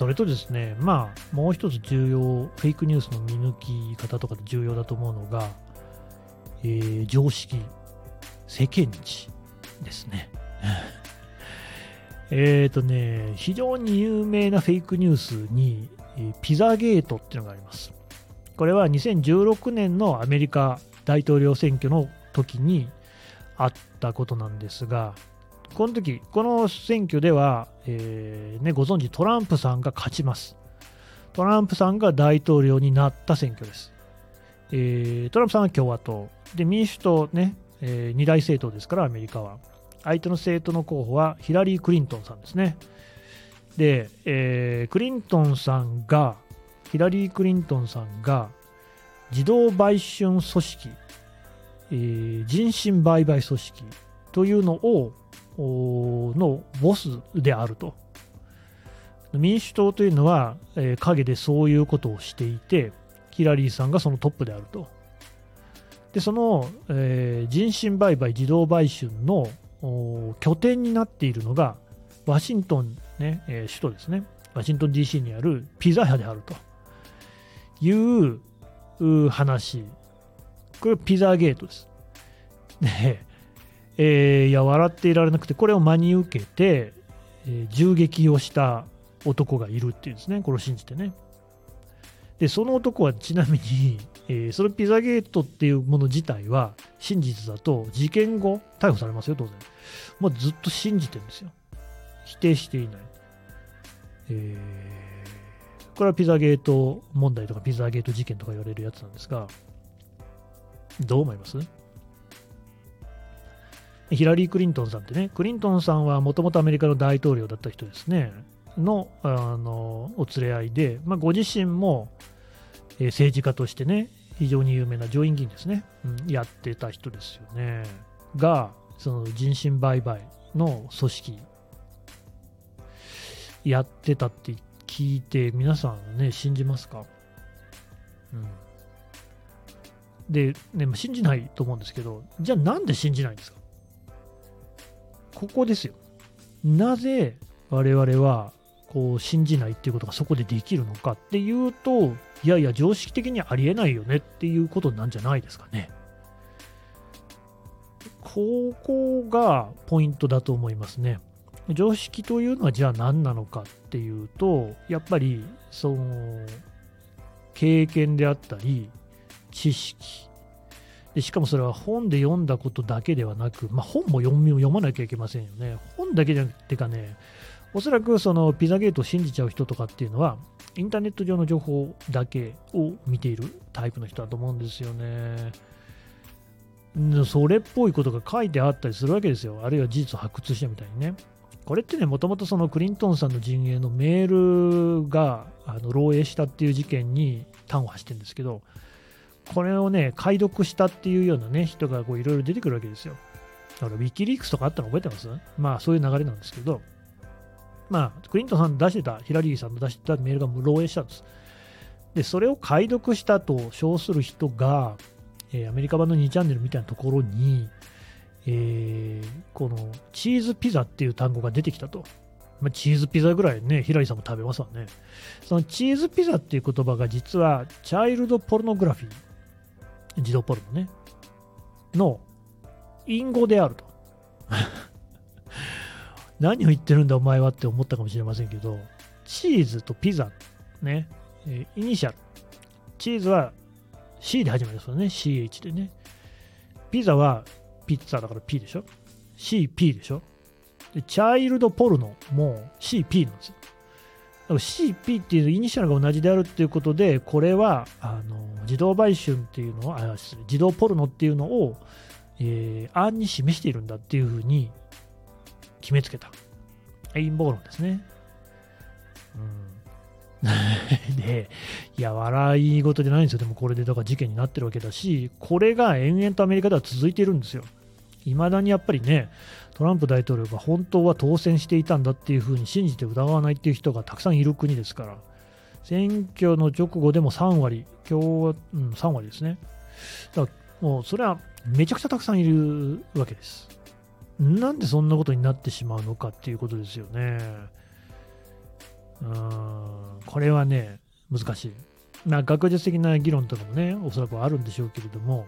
それとですね、まあ、もう一つ重要、フェイクニュースの見抜き方とかで重要だと思うのが、えー、常識、世間知ですね。えっとね、非常に有名なフェイクニュースに、ピザゲートっていうのがあります。これは2016年のアメリカ大統領選挙の時にあったことなんですが、この時、この選挙では、えーね、ご存知トランプさんが勝ちます。トランプさんが大統領になった選挙です。えー、トランプさんは共和党。で、民主党ね、えー、二大政党ですから、アメリカは。相手の政党の候補はヒラリー・クリントンさんですね。で、えー、クリントンさんが、ヒラリー・クリントンさんが、児童売春組織、えー、人身売買組織というのを、のボスであると。民主党というのは、えー、陰でそういうことをしていて、ヒラリーさんがそのトップであると。で、その、えー、人身売買、児童売春の拠点になっているのが、ワシントン、ねえー、首都ですね、ワシントン DC にあるピザ屋であるという話。これピザゲートです。で、えー、いや、笑っていられなくて、これを真に受けて、えー、銃撃をした男がいるっていうんですね、これを信じてね。で、その男はちなみに、えー、そのピザゲートっていうもの自体は真実だと事件後逮捕されますよ、当然。もうずっと信じてるんですよ。否定していない。えー、これはピザゲート問題とかピザゲート事件とか言われるやつなんですが、どう思います？ヒラリー・クリントンさんってね、クリントンさんはもともとアメリカの大統領だった人ですね、のあのお連れ合いで、まあ、ご自身も、えー、政治家としてね、非常に有名な上院議員ですね、うん、やってた人ですよね。が、その人身売買の組織、やってたって聞いて、皆さんね、信じますか？うん。で、ね、信じないと思うんですけど、じゃあなんで信じないんですか？ここですよ。なぜ我々はこう信じないっていうことがそこでできるのかっていうと、いやいや、常識的にありえないよねっていうことなんじゃないですかね。ここがポイントだと思いますね。常識というのはじゃあ何なのかっていうと、やっぱりその経験であったり、知識で、しかもそれは本で読んだことだけではなく、まあ、本も読み読まなきゃいけませんよね。本だけじゃなくてかね、おそらくそのピザゲートを信じちゃう人とかっていうのは、インターネット上の情報だけを見ているタイプの人だと思うんですよね。それっぽいことが書いてあったりするわけですよ。あるいは事実を発掘したみたいにね。これってね、もともとそのクリントンさんの陣営のメールがあの漏洩したっていう事件に端を発してるんですけど、これをね、解読したっていうようなね、人がいろいろ出てくるわけですよ。だから、ウィキリークスとかあったの覚えてます？まあ、そういう流れなんですけど、まあ、クリントンさん出してた、ヒラリーさんの出してたメールが漏洩したんです。で、それを解読したと称する人が、えー、アメリカ版の2チャンネルみたいなところに、えー、このチーズピザっていう単語が出てきたと。まあ、チーズピザぐらいね、ヒラリーさんも食べますわね。そのチーズピザっていう言葉が実は、チャイルドポルノグラフィー、児童ポルノね、の隠語であると。何を言ってるんだお前はって思ったかもしれませんけど、チーズとピザ、ね、え、イニシャル。チーズは C で始まりますよね。CH でね。ピザはピッツァだから P でしょ。CP でしょ。で、チャイルドポルノも CP なんですよ。CP っていうイニシャルが同じであるっていうことで、これはあの自動売春っていうのを、あ自動ポルノっていうのを、えー、案に示しているんだっていうふうに決めつけた。陰謀論ですね。うん、で、いや、笑い事じゃないんですよ。でもこれでだから事件になってるわけだし、これが延々とアメリカでは続いているんですよ。いまだにやっぱりね、トランプ大統領が本当は当選していたんだっていうふうに信じて疑わないっていう人がたくさんいる国ですから、選挙の直後でも3割、今日は、うん、3割ですね。だからもうそれはめちゃくちゃたくさんいるわけです。なんでそんなことになってしまうのかっていうことですよね。うーん、これはね、難しい。まあ、学術的な議論とかもね、おそらくあるんでしょうけれども、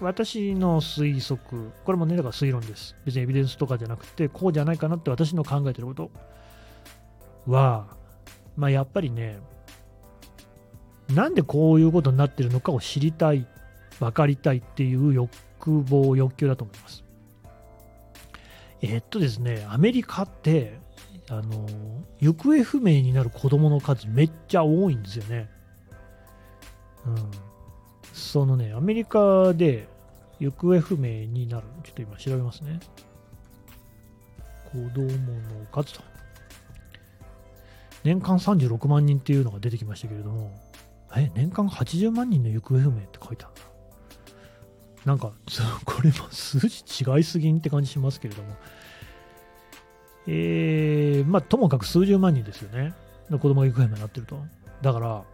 私の推測、これもね、だから推論です。別にエビデンスとかじゃなくて、こうじゃないかなって私の考えてることは、まあ、やっぱりね、なんでこういうことになってるのかを知りたい、分かりたいっていう欲望、欲求だと思います。えっとですね、アメリカって、あの、行方不明になる子供の数めっちゃ多いんですよね。うん。そのね、アメリカで行方不明になる、ちょっと今調べますね。子供の数と。年間36万人っていうのが出てきましたけれども、え、年間80万人の行方不明って書いてあるんだ。なんか、これも数字違いすぎんって感じしますけれども、えー、まあ、ともかく数十万人ですよね。の子供が行方不明になってると。だから、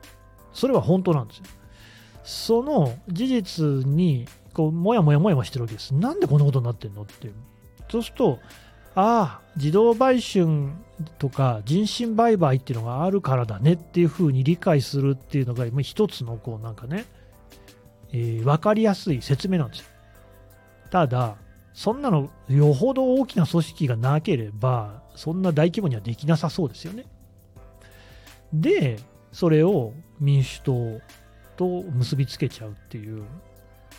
それは本当なんですよ。その事実に、こう、もやもやもやもやしてるわけです。なんでこんなことになってんのって。そうすると、ああ、自動売春とか人身売買っていうのがあるからだねっていうふうに理解するっていうのが、一つの、こう、なんかね、えー、分かりやすい説明なんですよ。ただ、そんなのよほど大きな組織がなければ、そんな大規模にはできなさそうですよね。で、それを民主党と結びつけちゃうっていう。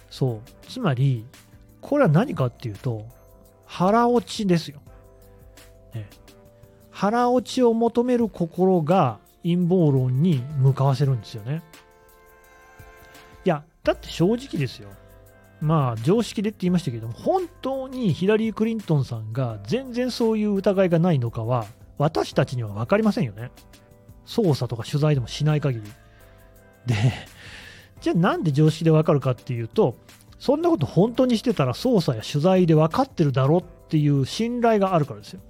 そう。つまり、これは何かっていうと、腹落ちですよ。ね、腹落ちを求める心が陰謀論に向かわせるんですよね。いや、だって正直ですよ。まあ、常識でって言いましたけども、本当にヒラリー・クリントンさんが全然そういう疑いがないのかは、私たちには分かりませんよね。捜査とか取材でもしない限り。で、じゃあなんで常識で分かるかっていうと、そんなこと本当にしてたら捜査や取材で分かってるだろっていう信頼があるからですよ。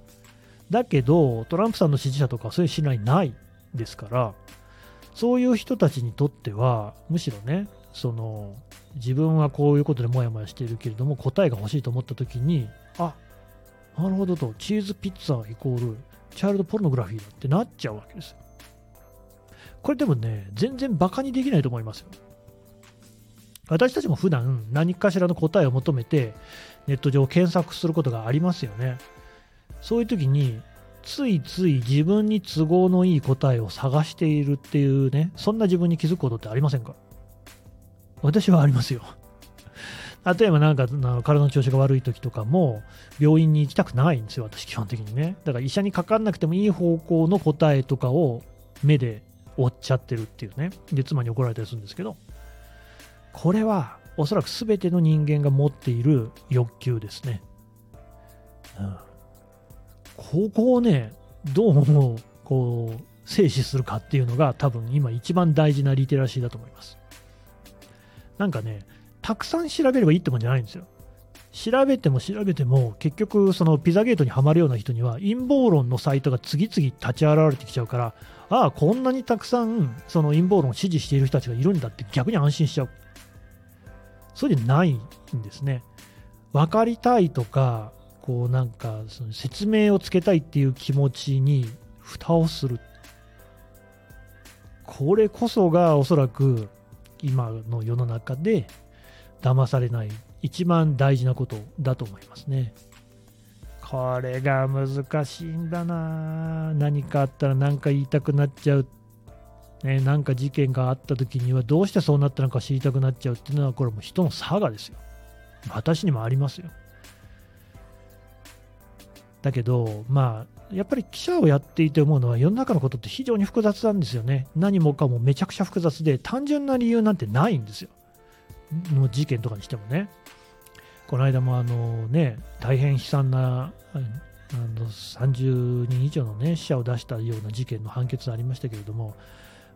だけど、トランプさんの支持者とかそういう信頼ないですから、そういう人たちにとっては、むしろね、その、自分はこういうことでもやもやしているけれども、答えが欲しいと思ったときに、あなるほどと、チーズピッツァイコール、チャイルドポルノグラフィーだってなっちゃうわけですよ。これでもね、全然バカにできないと思いますよ。私たちも普段何かしらの答えを求めてネット上検索することがありますよね。そういう時についつい自分に都合のいい答えを探しているっていうね、そんな自分に気づくことってありませんか？私はありますよ。例えばなんか体の調子が悪い時とかも病院に行きたくないんですよ、私基本的にね。だから医者にかかんなくてもいい方向の答えとかを目で追っちゃってるっていうね。で、妻に怒られたりするんですけど、これはおそらく全ての人間が持っている欲求ですね。うん。ここをね、どうこう、静止するかっていうのが多分今一番大事なリテラシーだと思います。なんかね、たくさん調べればいいってもんじゃないんですよ。調べても調べても、結局、そのピザゲートにはまるような人には、陰謀論のサイトが次々立ち現れてきちゃうから、ああ、こんなにたくさん、その陰謀論を支持している人たちがいるんだって逆に安心しちゃう。そうじゃないんですね。分かりたいとか、こうなんか、その説明をつけたいっていう気持ちに蓋をする。これこそがおそらく今の世の中で騙されない一番大事なことだと思いますね。これが難しいんだな何かあったら何か言いたくなっちゃう。ね、なんか事件があった時にはどうしてそうなったのか知りたくなっちゃうっていうのはこれも人の差がですよ。私にもありますよ。だけど、まあ、やっぱり記者をやっていて思うのは世の中のことって非常に複雑なんですよね。何もかもめちゃくちゃ複雑で単純な理由なんてないんですよ。の事件とかにしてもね。この間もあのね、大変悲惨なあの30人以上の、ね、死者を出したような事件の判決がありましたけれども、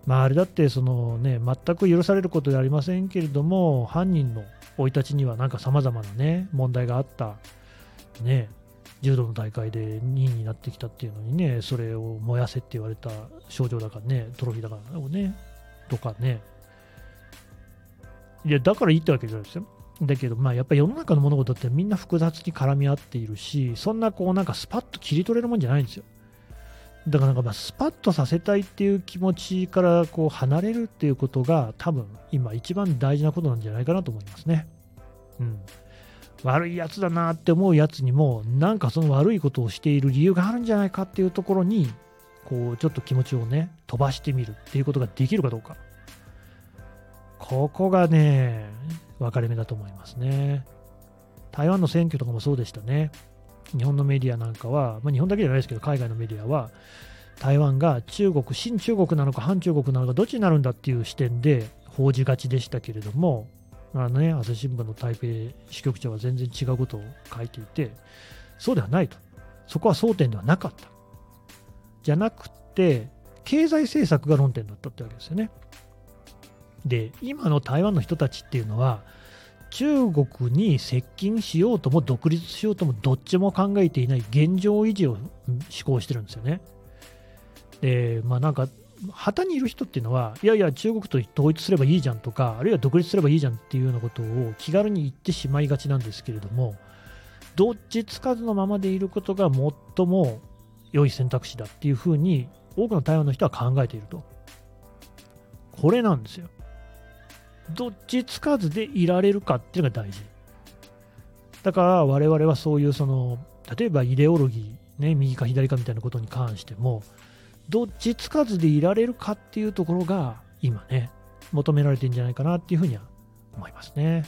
まあ、あれだってその、ね、全く許されることではありませんけれども、犯人の生い立ちにはなんか様々な、ね、問題があった、ね、柔道の大会で2位になってきたっていうのにね、それを燃やせって言われた賞状だからね、トロフィーだからね、とかね。いや、だからいいってわけじゃないですよ。だけど、まあ、やっぱり世の中の物事ってみんな複雑に絡み合っているし、そんなこうなんかスパッと切り取れるもんじゃないんですよ。だからなんかまあスパッとさせたいっていう気持ちからこう離れるっていうことが多分今一番大事なことなんじゃないかなと思いますね。うん。悪いやつだなって思うやつにもなんかその悪いことをしている理由があるんじゃないかっていうところにこうちょっと気持ちをね飛ばしてみるっていうことができるかどうか。ここがね、分かれ目だと思いますね。台湾の選挙とかもそうでしたね。日本のメディアなんかは、まあ、日本だけじゃないですけど、海外のメディアは、台湾が中国、新中国なのか反中国なのか、どっちになるんだっていう視点で報じがちでしたけれども、あのね、朝日新聞の台北支局長は全然違うことを書いていて、そうではないと。そこは争点ではなかった。じゃなくて、経済政策が論点だったってわけですよね。で、今の台湾の人たちっていうのは、中国に接近しようとも独立しようともどっちも考えていない現状維持を思考してるんですよね。で、まあなんか、旗にいる人っていうのは、いやいや、中国と統一すればいいじゃんとか、あるいは独立すればいいじゃんっていうようなことを気軽に言ってしまいがちなんですけれども、どっちつかずのままでいることが最も良い選択肢だっていうふうに多くの台湾の人は考えていると。これなんですよ。どっちつかずでいられるかっていうのが大事。だから我々はそういうその、例えばイデオロギー、ね、右か左かみたいなことに関しても、どっちつかずでいられるかっていうところが今ね、求められてんじゃないかなっていうふうには思いますね。